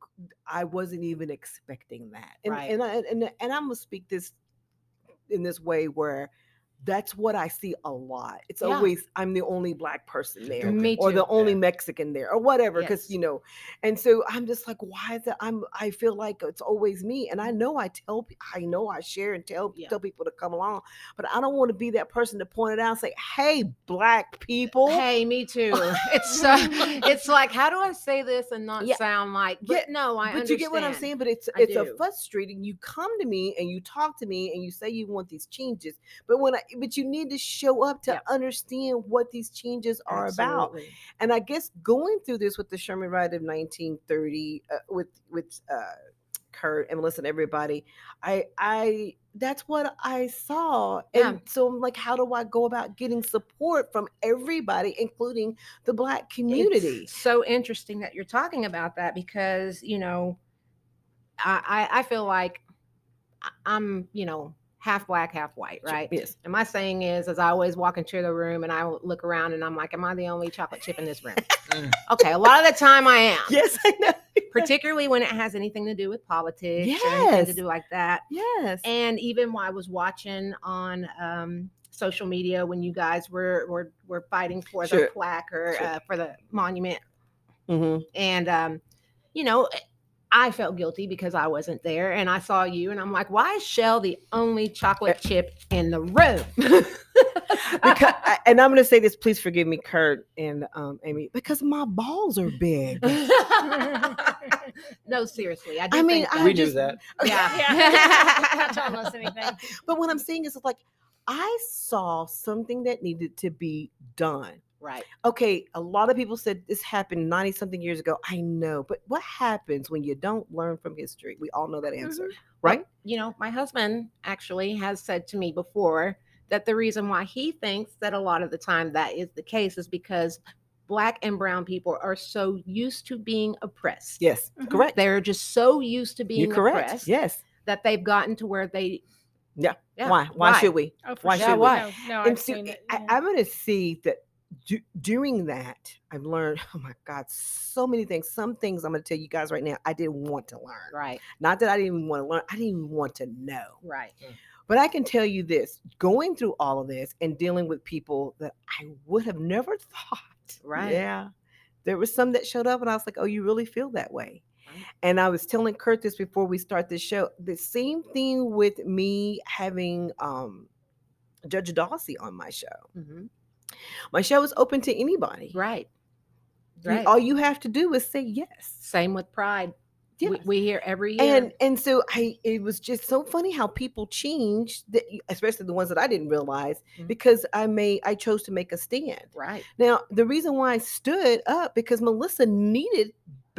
I wasn't even expecting that, and Right. and I, and and I'm gonna speak this in this way where that's what I see a lot. It's Yeah. always I'm the only black person there. Or the only Yeah. Mexican there, or whatever, because Yes. you know, and so I'm just like, why is that? I'm I feel like it's always me, and I know I tell, I know I share and tell Yeah. tell people to come along, but I don't want to be that person to point it out and say, hey, black people, Hey, me too. It's uh, it's like how do I say this and not sound like? But Yeah, no, I but you get what I'm saying. But it's I it's a frustrating. You come to me and you talk to me and you say you want these changes, but when I but you need to show up to Yep. understand what these changes are about. And I guess going through this with the Sherman Riot of 1930, uh, with with uh, Kurt and Melissa and everybody, I I that's what I saw. Yeah. And so I'm like, how do I go about getting support from everybody, including the black community? It's so interesting that you're talking about that because you know, I I, I feel like I'm you know half black, half white, right? Yes. And my saying is, as I always walk into the room and I look around and I'm like, am I the only chocolate chip in this room? Mm. okay, a lot of the time I am. Yes, I know. Particularly when it has anything to do with politics or anything to do like that. Yes. And even while I was watching on um, social media when you guys were were, were fighting for Sure. the plaque or Sure. uh, for the monument, Mhm. and um, you know, I felt guilty because I wasn't there, and I saw you, and I'm like, why is Shell the only chocolate chip in the room? because and I'm going to say this. Please forgive me, Kurt and um, Amy, because my balls are big. no, seriously, I, I mean, think I we just- knew that. yeah, yeah. Not telling us anything. But what I'm saying is, like I saw something that needed to be done. Right. Okay, a lot of people said this happened 90 something years ago. I know, but what happens when you don't learn from history? We all know that answer, right? you know, my husband actually has said to me before that the reason why he thinks that a lot of the time that is the case is because black and brown people are so used to being oppressed. Yes, Mhm. correct. They're just so used to being You're correct. oppressed Yes. that they've gotten to where they Yeah. Yeah, Why? Why right. should we? Oh, for Why sure. should we? No, no, and I've so seen it. I, yeah. I'm going to see that du- during that, I've learned, oh my God, so many things. Some things I'm going to tell you guys right now, I didn't want to learn. right, Not that I didn't even want to learn, I didn't even want to know. right. But I can tell you this going through all of this and dealing with people that I would have never thought. Right. Yeah. There was some that showed up and I was like, oh, you really feel that way. Right. And I was telling Kurt this before we start this show. The same thing with me having um, Judge Dawsey on my show. mhm, My show is open to anybody. Right. Right. All you have to do is say yes. Same with pride. Yes. We, we hear every year. and and so I it was just so funny how people change that especially the ones that I didn't realize Mhm. because I made I chose to make a stand. right. Now the reason why I stood up because Melissa needed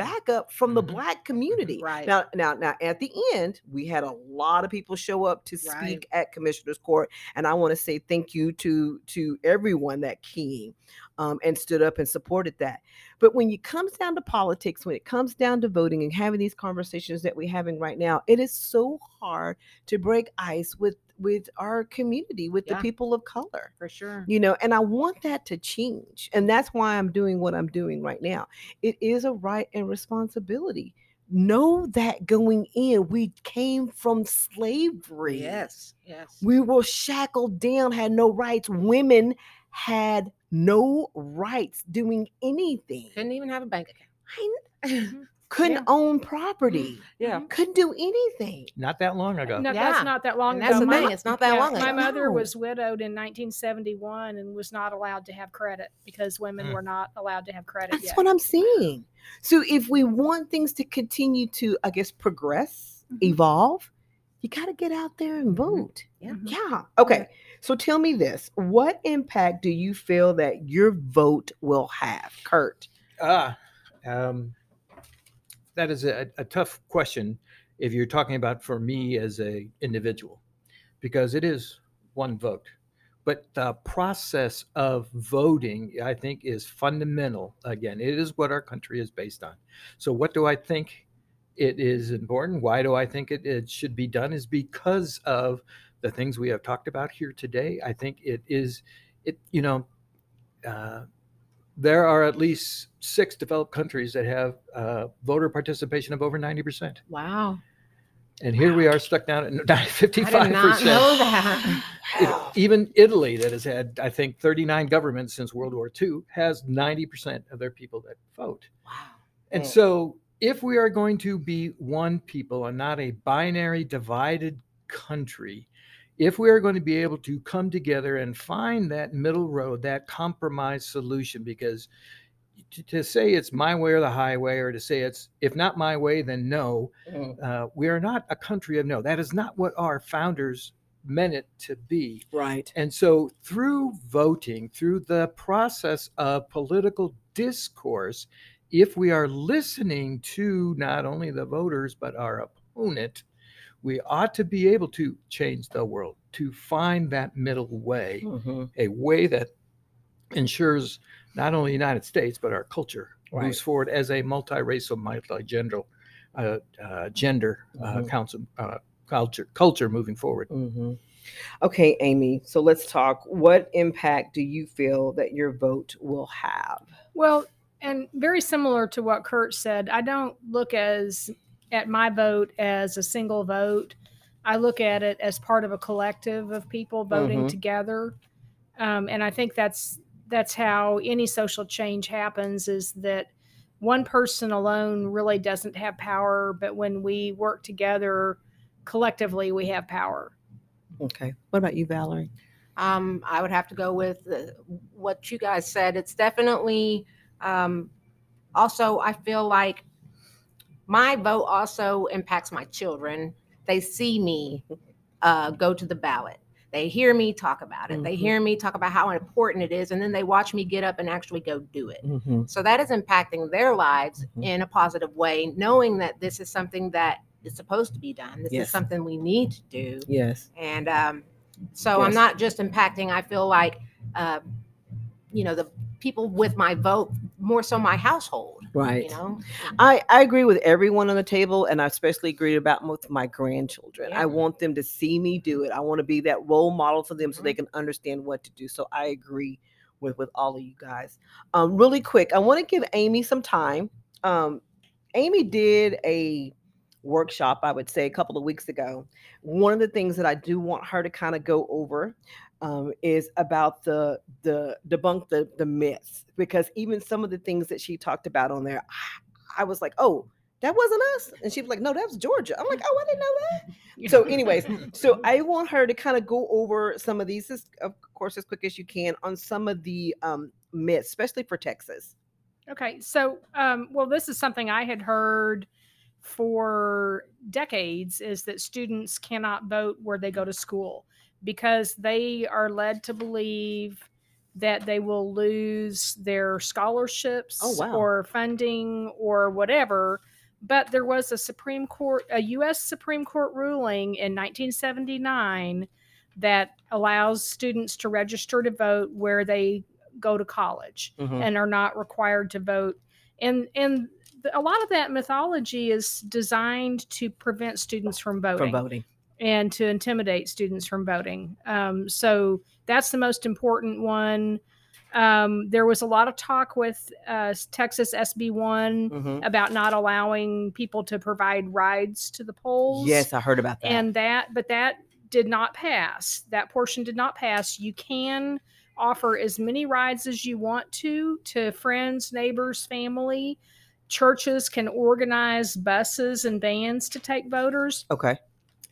backup from the Mhm. black community. Right. Now now now at the end we had a lot of people show up to speak Right. at commissioner's court and I want to say thank you to to everyone that came um, and stood up and supported that. But when it comes down to politics, when it comes down to voting and having these conversations that we're having right now, it is so hard to break ice with with our community, with Yeah. the people of color. For sure. You know, and I want that to change. And that's why I'm doing what I'm doing right now. It is a right and responsibility. Know that going in, we came from slavery. Yes. Yes. We were shackled down, had no rights. Women had no rights doing anything. Couldn't even have a bank account. I kn- couldn't Yeah. own property, Yeah. couldn't do anything. Not that long ago. No, Yeah. that's not that long And that's ago. the My- thing. It's not that yeah, long ago. My mother No. was widowed in 1971 and was not allowed to have credit because women Mm. were not allowed to have credit That's yet. what I'm saying. So if we want things to continue to, I guess, progress, Mhm. evolve, you got to get out there and vote. Yeah. Mhm. Yeah. Okay. So tell me this: What impact do you feel that your vote will have, Kurt? Ah, um, that is a, a tough question if you're talking about for me as a individual, because it is one vote. But the process of voting, I think, is fundamental. Again, it is what our country is based on. So, what do I think it is important? Why do I think it, it should be done? Is because of the things we have talked about here today. I think it is, it you know, uh, there are at least six developed countries that have uh, voter participation of over 90%. Wow. And here we are stuck down at 55%. I did not know that. It- even Italy, that has had, I think, 39 governments since World War II, has 90% of their people that vote. Wow. And Mm. so, if we are going to be one people and not a binary divided country, if we are going to be able to come together and find that middle road, that compromise solution, because to, to say it's my way or the highway, or to say it's if not my way, then no, Mm, uh, we are not a country of no. That is not what our founders meant it to be. Right. And so, through voting, through the process of political discourse, if we are listening to not only the voters, but our opponent, we ought to be able to change the world, to find that middle way, Mhm. a way that ensures not only the United States, but our culture Right. moves forward as a multiracial, multi-gender, uh, uh, gender uh, Mhm. council, uh, culture, culture moving forward. Mhm. Okay, Amy. So let's talk. What impact do you feel that your vote will have? Well, and very similar to what Kurt said, I don't look as at my vote as a single vote. I look at it as part of a collective of people voting Mhm. together, um, and I think that's that's how any social change happens. Is that one person alone really doesn't have power, but when we work together collectively, we have power. Okay. What about you, Valerie? Um, I would have to go with uh, what you guys said. It's definitely um, also, I feel like my vote also impacts my children. They see me uh, go to the ballot. They hear me talk about it. They Mhm. hear me talk about how important it is, and then they watch me get up and actually go do it. Mm-hmm. So that is impacting their lives Mhm. in a positive way, knowing that this is something that is supposed to be done. This Yes. is something we need to do. Yes. And um, so I'm not just impacting, I feel like, uh, you know, the people with my vote, more so my household, Right. you know? I, I agree with everyone on the table, and I especially agree about with my grandchildren. I want them to see me do it. I want to be that role model for them so Mm-hmm. they can understand what to do. So I agree with with all of you guys. Um, really quick, I want to give Amy some time. Um, Amy did a workshop, I would say, a couple of weeks ago. One of the things that I do want her to kind of go over um, is about the the debunk the the myths because even some of the things that she talked about on there, I was like, oh, that wasn't us, and she was like, no, that was Georgia. I'm like, oh, I didn't know that. So, anyways, so I want her to kind of go over some of these, as, of course, as quick as you can on some of the um, myths, especially for Texas. Okay, so um, well, this is something I had heard for decades: is that students cannot vote where they go to school because they are led to believe that they will lose their scholarships Oh, wow. or funding or whatever. But there was a Supreme Court, a U.S. Supreme Court ruling in 1979 that allows students to register to vote where they go to college Mhm. and are not required to vote. And and a lot of that mythology is designed to prevent students from voting voting. And to intimidate students from voting. Um, so that's the most important one. Um, there was a lot of talk with uh, Texas SB one Mhm. about not allowing people to provide rides to the polls Yes, I heard about that. and that but that did not pass that portion did not pass you can offer as many rides as you want to to friends neighbors family churches can organize buses and vans to take voters. Okay.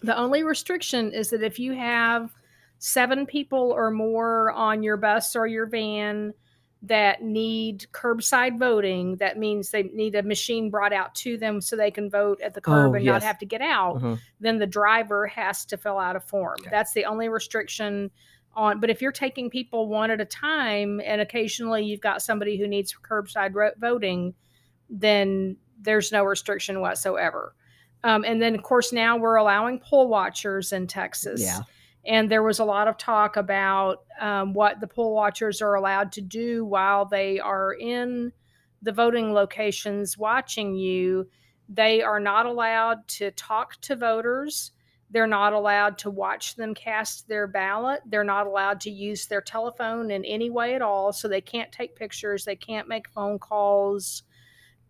The only restriction is that if you have seven people or more on your bus or your van that need curbside voting, that means they need a machine brought out to them so they can vote at the curb Oh, and yes. not have to get out, Mhm. then the driver has to fill out a form. Okay. That's the only restriction on. But if you're taking people one at a time and occasionally you've got somebody who needs curbside ro- voting, then there's no restriction whatsoever. Um, and then, of course, now we're allowing poll watchers in Texas. Yeah. And there was a lot of talk about um, what the poll watchers are allowed to do while they are in the voting locations watching you. They are not allowed to talk to voters. They're not allowed to watch them cast their ballot. They're not allowed to use their telephone in any way at all. So they can't take pictures. They can't make phone calls.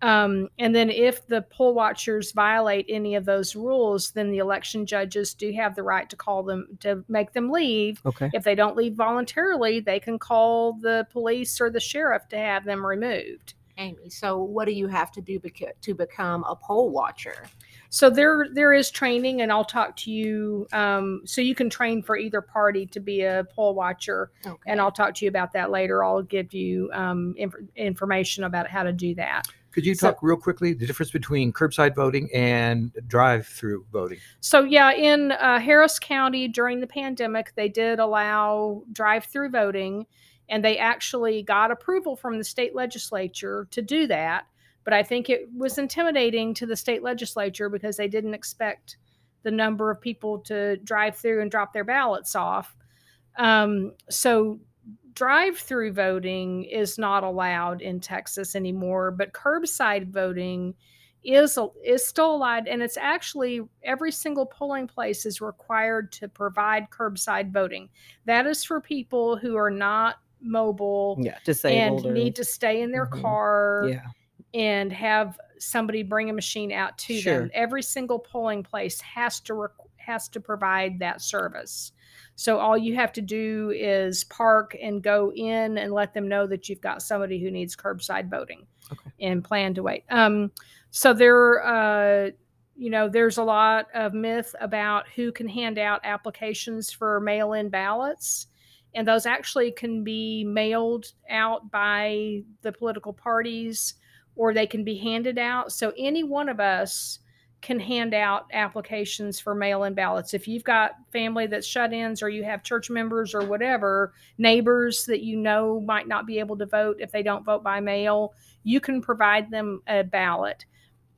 Um, and then if the poll watchers violate any of those rules, then the election judges do have the right to call them to make them leave. Okay. If they don't leave voluntarily, they can call the police or the sheriff to have them removed. Amy, so what do you have to do beca- to become a poll watcher? So there there is training, and I'll talk to you. Um, so you can train for either party to be a poll watcher, Okay. and I'll talk to you about that later. I'll give you um, inf- information about how to do that. Could you So- talk real quickly the difference between curbside voting and drive-through voting? So yeah, in uh, Harris County during the pandemic, they did allow drive-through voting, and they actually got approval from the state legislature to do that. But I think it was intimidating to the state legislature because they didn't expect the number of people to drive through and drop their ballots off. Um, so drive-through voting is not allowed in Texas anymore, but curbside voting is is still allowed, and it's actually every single polling place is required to provide curbside voting. That is for people who are not mobile Yeah. Disabled. and or- need to stay in their Mhm. car yeah. and have somebody bring a machine out to Sure. them. Every single polling place has to has to provide that service. So all you have to do is park and go in and let them know that you've got somebody who needs curbside voting Okay. and plan to wait. Um, so there, uh, you know, there's a lot of myth about who can hand out applications for mail-in ballots and those actually can be mailed out by the political parties or they can be handed out. So any one of us can hand out applications for mail-in ballots. If you've got family that's shut-ins or you have church members or whatever, neighbors that you know might not be able to vote if they don't vote by mail, you can provide them a ballot.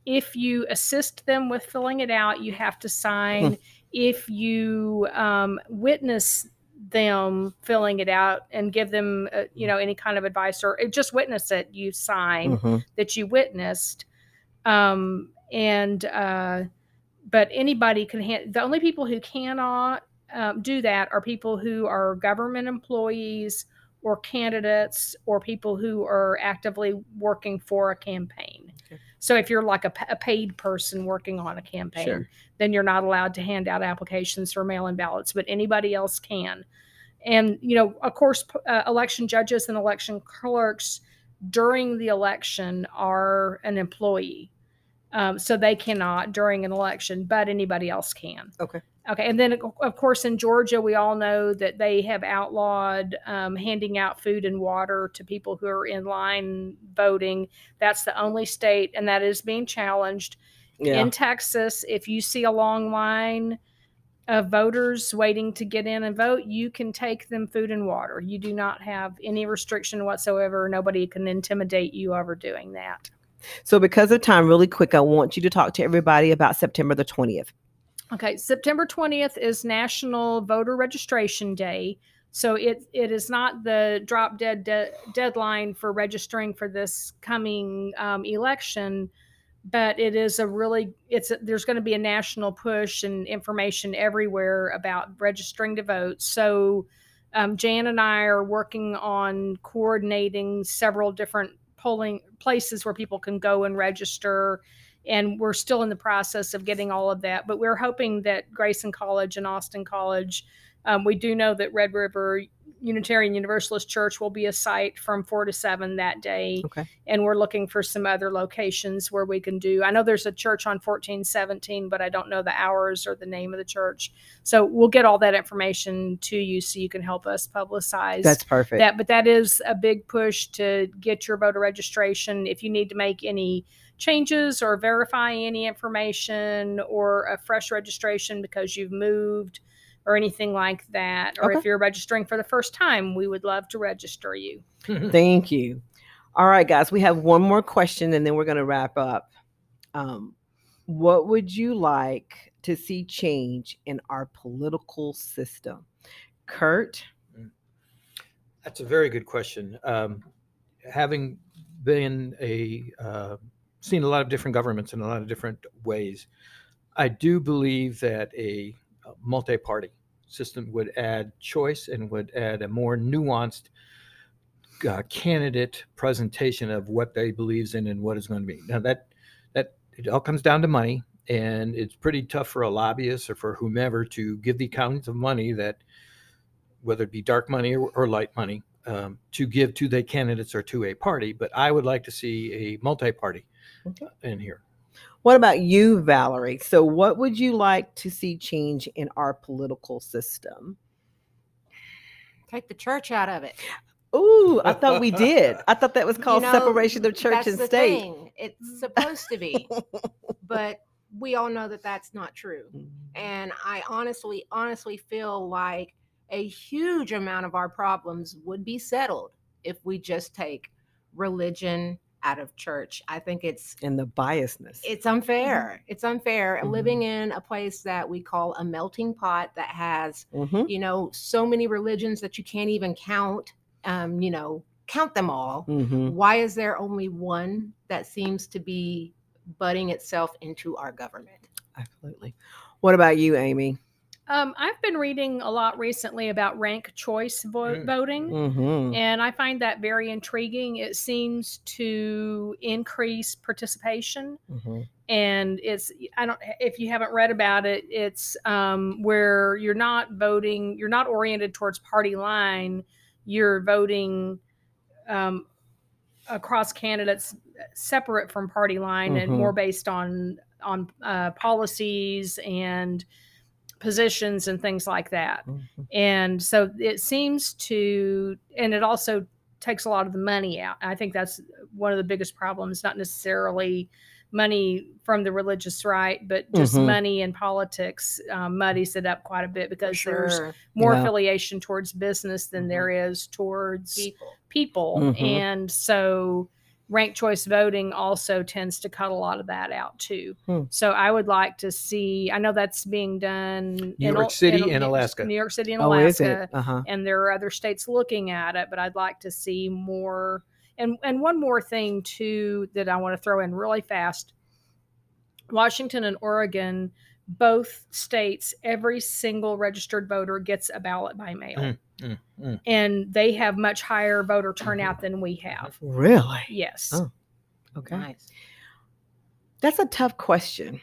If you assist them with filling it out, you have to sign. if you um, witness them filling it out and give them, uh, you know, any kind of advice or just witness it, you sign Mhm. that you witnessed. Um, and uh, but anybody can. hand the only people who cannot um, do that are people who are government employees or candidates or people who are actively working for a campaign. Okay. So if you're like a, a paid person working on a campaign, Sure. then you're not allowed to hand out applications for mail-in ballots, but anybody else can. And you know, of course, uh, election judges and election clerks during the election are an employee, um, so they cannot during an election, but anybody else can. Okay. Okay, and then of- course in Georgia, we all know that they have outlawed um, handing out food and water to people who are in line voting. That's the only state, and that is being challenged Yeah. in Texas, if you see a long line of voters waiting to get in and vote, you can take them food and water. You do not have any restriction whatsoever. Nobody can intimidate you over doing that. So, because of time, really quick, I want you to talk to everybody about September the 20th. Okay, September 20th is National Voter Registration Day. So it it is not the drop dead de- deadline for registering for this coming um, election, but it is a really it's a, there's going to be a national push and information everywhere about registering to vote. So um, Jan and I are working on coordinating several different polling places where people can go and register and we're still in the process of getting all of that. But we're hoping that Grayson College and Austin College, um, we do know that Red River Unitarian Universalist Church will be a site from four to seven that day. Okay. And we're looking for some other locations where we can do. I know there's a church on 1417, but I don't know the hours or the name of the church. So we'll get all that information to you so you can help us publicize That's perfect. that. But that is a big push to get your voter registration. If you need to make any changes or verify any information or a fresh registration because you've moved or anything like that, or Okay. if you're registering for the first time, we would love to register you. Thank you. All right, guys, we have one more question and then we're going to wrap up. Um, what would you like to see change in our political system? Kurt? That's a very good question. Um, having been a uh, seen a lot of different governments in a lot of different ways, I do believe that a, a multi-party system would add choice and would add a more nuanced uh, candidate presentation of what they believes in and what is going to be. Now that that it all comes down to money, and it's pretty tough for a lobbyist or for whomever to give the kinds of money that whether it be dark money or, or light money, um, to give to the candidates or to a party. But I would like to see a multi-party Okay. in here. What about you, Valerie? So, what would you like to see change in our political system? Take the church out of it. Ooh, I thought we did. I thought that was You called know, separation of church that's and the state. thing. It's supposed to be, but we all know that that's not true. And I honestly, honestly feel like a huge amount of our problems would be settled if we just take religion out of church. I think it's and the biasness. it's unfair. It's unfair Mhm. living in a place that we call a melting pot that has, Mhm. you know, so many religions that you can't even count. Um, you know, count them all. Mhm. Why is there only one that seems to be butting itself into our government? Absolutely. What about you, Amy? Um, I've been reading a lot recently about rank choice vo- Mm. voting. Mm-hmm. And I find that very intriguing. It seems to increase participation. Mm-hmm. and it's i don't if you haven't read about it it's um, where you're not voting you're not oriented towards party line you're voting um, across candidates separate from party line and Mhm. more based on on uh, policies and positions and things like that Mm-hmm. and so it seems to and it also takes a lot of the money out i think that's one of the biggest problems not necessarily money from the religious right but just Mhm. money in politics um, muddies it up quite a bit because there's more Yeah. affiliation towards business than there is towards people. people Mhm. and so ranked choice voting also tends to cut a lot of that out too Hmm. so i would like to see i know that's being done New in York City in- and Alaska. new york city and Oh, alaska it? Uh huh. and there are other states looking at it but i'd like to see more and and one more thing too that i want to throw in really fast washington and oregon both states every single registered voter gets a ballot by mail Mm, mm, mm. and they have much higher voter turnout than we have Really? yes Oh. Okay. Nice. That's a tough question.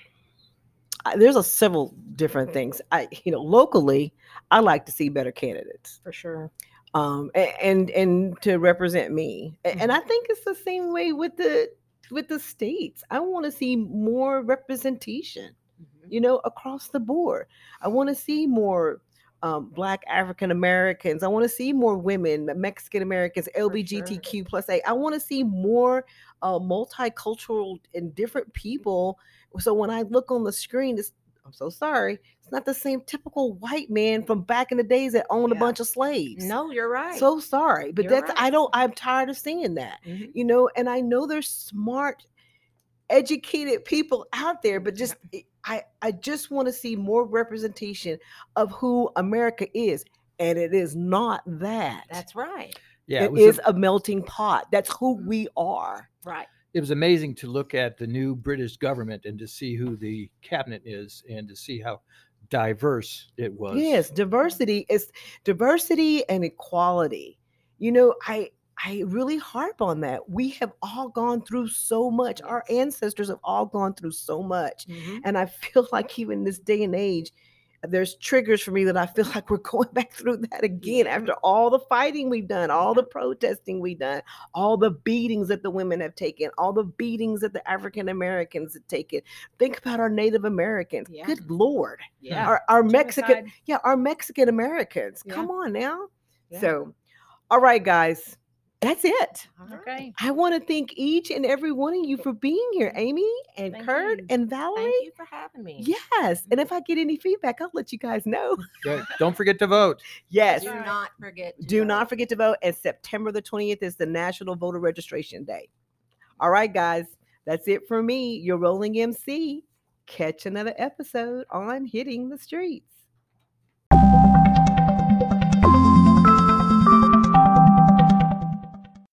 I, there's a several different things. I, you know, locally, I like to see better candidates, For sure. um, a- and and to represent me. A- And I think it's the same way with the with the states. I want to see more representation. Mhm. you know, across the board. I want to see more um, Black African Americans. I want to see more women, Mexican Americans, LGBTQ plus A. I want to see more uh, multicultural and different people. So when I look on the screen, it's I'm so sorry, it's not the same typical white man from back in the days that owned a bunch of slaves. No, you're right. So sorry, but You're that's right. I don't. I'm tired of seeing that Mhm. you know and i know there's smart educated people out there but just i i just want to see more representation of who america is and it is not that That's right. Yeah, it was is a- a melting pot that's who we are Right. it was amazing to look at the new British government and to see who the cabinet is and to see how diverse it was. yes diversity is diversity and equality you know i i really harp on that we have all gone through so much our ancestors have all gone through so much Mhm. And I feel like even this day and age, there's triggers for me that I feel like we're going back through that again after all the fighting we've done, all the protesting we've done, all the beatings that the women have taken, all the beatings that the African Americans have taken. Think about our Native Americans. Yeah. Good Lord. Yeah. Our, our Mexican, yeah, our Mexican Americans. Yeah. Come on now. Yeah. So, all right, guys, that's it. Okay. I want to thank each and every one of you for being here, Amy and Thank Kurt you. and Valerie. Thank you for having me. Yes. And if mm-hmm. I get any feedback, I'll let you guys know. Good. Don't forget to vote. Yes. Do not forget. To Do vote. not forget to vote. And September the 20th is the National Voter Registration Day. All right, guys. That's it for me. Your rolling MC. Catch another episode on Hitting the Streets.